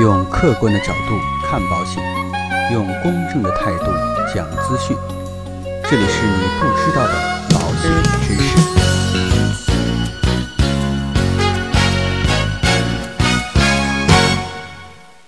用客观的角度看保险，用公正的态度讲资讯。这里是你不知道的保险知识。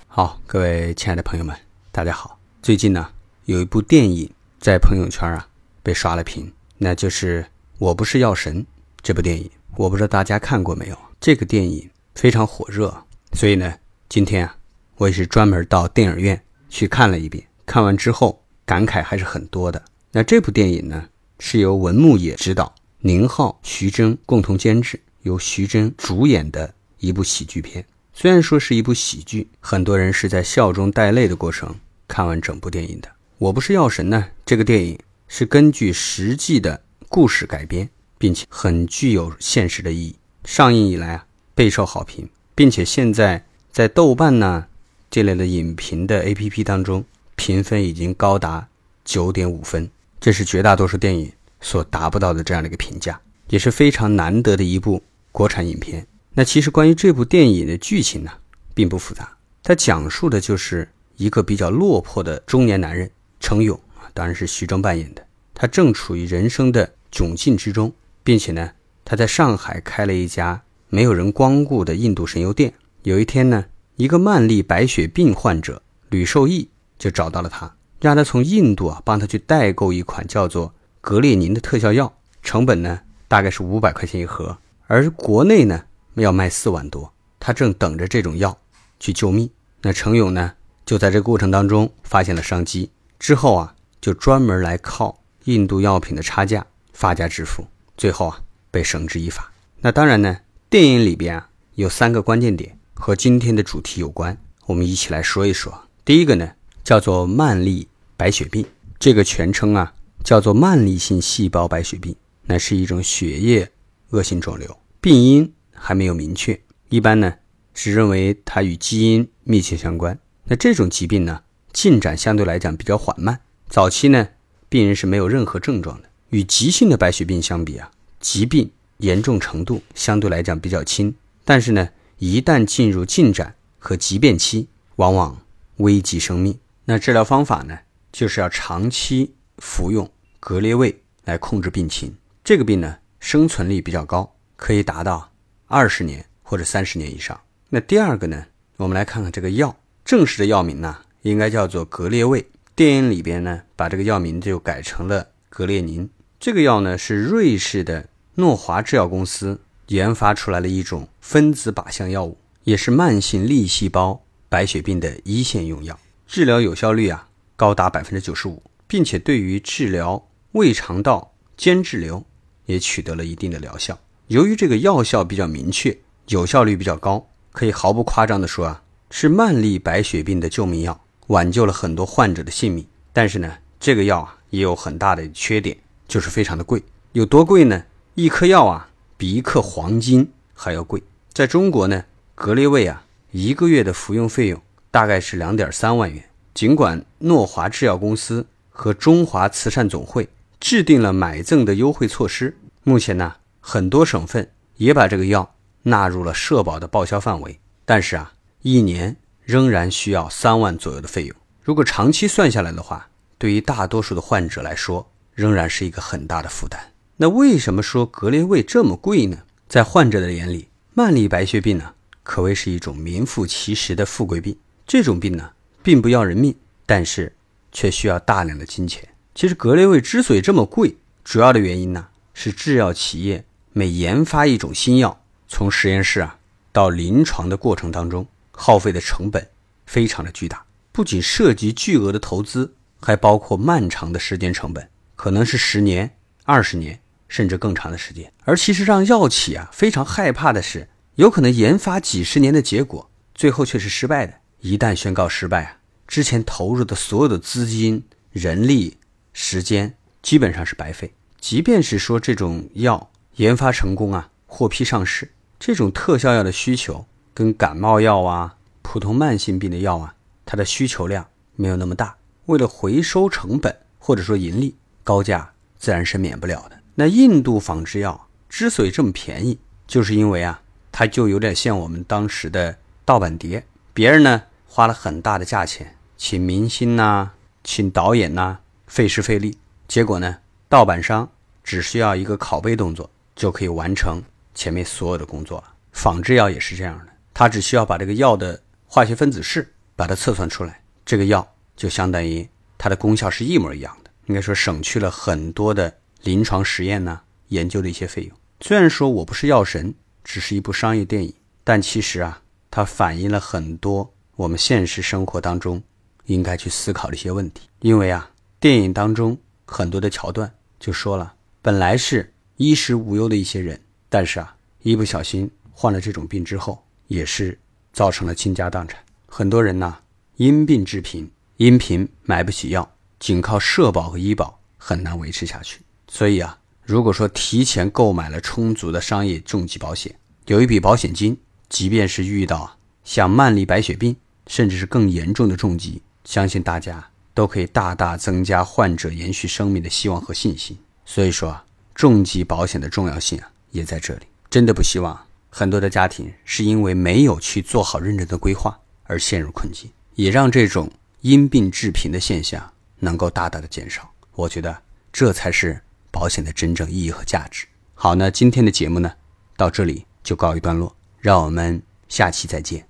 好，各位亲爱的朋友们，大家好。最近呢，有一部电影在朋友圈啊被刷了屏，那就是《我不是药神》这部电影。我不知道大家看过没有？这个电影非常火热，所以呢，今天啊，我也是专门到电影院去看了一遍。看完之后，感慨还是很多的。那这部电影呢，是由文牧野执导，宁浩、徐峥共同监制，由徐峥主演的一部喜剧片。虽然说是一部喜剧，很多人是在笑中带泪的过程看完整部电影的。我不是药神呢，这个电影是根据实际的故事改编，并且很具有现实的意义。上映以来啊，备受好评，并且现在在豆瓣呢这类的影评的 APP 当中，评分已经高达九点五分，这是绝大多数电影所达不到的这样的一个评价，也是非常难得的一部国产影片。那其实关于这部电影的剧情呢，并不复杂，它讲述的就是一个比较落魄的中年男人程勇啊，当然是徐峥扮演的，他正处于人生的窘境之中，并且呢。他在上海开了一家没有人光顾的印度神油店。有一天呢，一个慢粒白血病患者吕受益就找到了他，让他从印度啊帮他去代购一款叫做格列宁的特效药，成本呢大概是五百块钱一盒，而国内呢要卖四万多。他正等着这种药去救命。那程勇呢就在这过程当中发现了商机，之后啊就专门来靠印度药品的差价发家致富，最后啊。被绳之以法。那当然呢，电影里边啊有三个关键点和今天的主题有关，我们一起来说一说。第一个呢叫做慢粒白血病，这个全称啊叫做慢粒性细胞白血病，那是一种血液恶性肿瘤，病因还没有明确，一般呢是认为它与基因密切相关。那这种疾病呢进展相对来讲比较缓慢，早期呢病人是没有任何症状的，与急性的白血病相比啊。疾病严重程度相对来讲比较轻，但是呢，一旦进入进展和急变期，往往危及生命。那治疗方法呢，就是要长期服用格列卫来控制病情。这个病呢，生存率比较高，可以达到二十年或者三十年以上。那第二个呢，我们来看看这个药，正式的药名呢，应该叫做格列卫。电影里边呢，把这个药名就改成了格列宁。这个药呢，是瑞士的。诺华制药公司研发出来了一种分子靶向药物，也是慢性粒细胞白血病的一线用药，治疗有效率啊高达百分之九十五，并且对于治疗胃肠道间质瘤也取得了一定的疗效。由于这个药效比较明确，有效率比较高，可以毫不夸张地说啊，是慢粒白血病的救命药，挽救了很多患者的性命。但是呢，这个药啊也有很大的缺点，就是非常的贵。有多贵呢？一颗药啊，比一克黄金还要贵。在中国呢，格列卫啊，一个月的服用费用大概是两点三万元。尽管诺华制药公司和中华慈善总会制定了买赠的优惠措施，目前呢，很多省份也把这个药纳入了社保的报销范围。但是啊，一年仍然需要三万左右的费用。如果长期算下来的话，对于大多数的患者来说，仍然是一个很大的负担。那为什么说格列卫这么贵呢？在患者的眼里，慢粒白血病呢，可谓是一种名副其实的富贵病。这种病呢，并不要人命，但是却需要大量的金钱。其实格列卫之所以这么贵，主要的原因呢，是制药企业每研发一种新药，从实验室啊到临床的过程当中，耗费的成本非常的巨大，不仅涉及巨额的投资，还包括漫长的时间成本，可能是十年、二十年。甚至更长的时间，而其实让药企啊非常害怕的是，有可能研发几十年的结果，最后却是失败的。一旦宣告失败啊，之前投入的所有的资金、人力、时间，基本上是白费。即便是说这种药研发成功啊，获批上市，这种特效药的需求跟感冒药啊、普通慢性病的药啊，它的需求量没有那么大。为了回收成本或者说盈利，高价自然是免不了的。那印度仿制药之所以这么便宜，就是因为啊，它就有点像我们当时的盗版碟。别人呢花了很大的价钱，请明星呐，请导演呐，费时费力，结果呢，盗版商只需要一个拷贝动作就可以完成前面所有的工作了。仿制药也是这样的，它只需要把这个药的化学分子式把它测算出来，这个药就相当于它的功效是一模一样的。应该说省去了很多的临床实验呢研究的一些费用。虽然说我不是药神，只是一部商业电影，但其实啊，它反映了很多我们现实生活当中应该去思考的一些问题。因为啊，电影当中很多的桥段就说了，本来是衣食无忧的一些人，但是啊，一不小心。患了这种病之后，也是造成了倾家荡产。很多人呢，因病致贫，因贫买不起药，仅靠社保和医保很难维持下去。所以啊，如果说提前购买了充足的商业重疾保险，有一笔保险金，即便是遇到像慢粒白血病，甚至是更严重的重疾，相信大家都可以大大增加患者延续生命的希望和信心。所以说啊，重疾保险的重要性啊，也在这里。真的不希望。很多的家庭是因为没有去做好认真的规划而陷入困境，也让这种因病致贫的现象能够大大的减少。我觉得这才是保险的真正意义和价值。好，那今天的节目呢，到这里就告一段落，让我们下期再见。